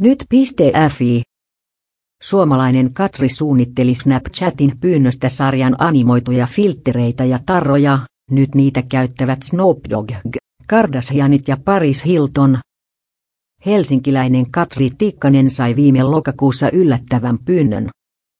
Nyt.fi. Suomalainen Katri suunnitteli Snapchatin pyynnöstä sarjan animoituja filtreitä ja tarroja, nyt niitä käyttävät Snoop Dogg, Kardashianit ja Paris Hilton. Helsinkiläinen Katri Tikkanen sai viime lokakuussa yllättävän pyynnön.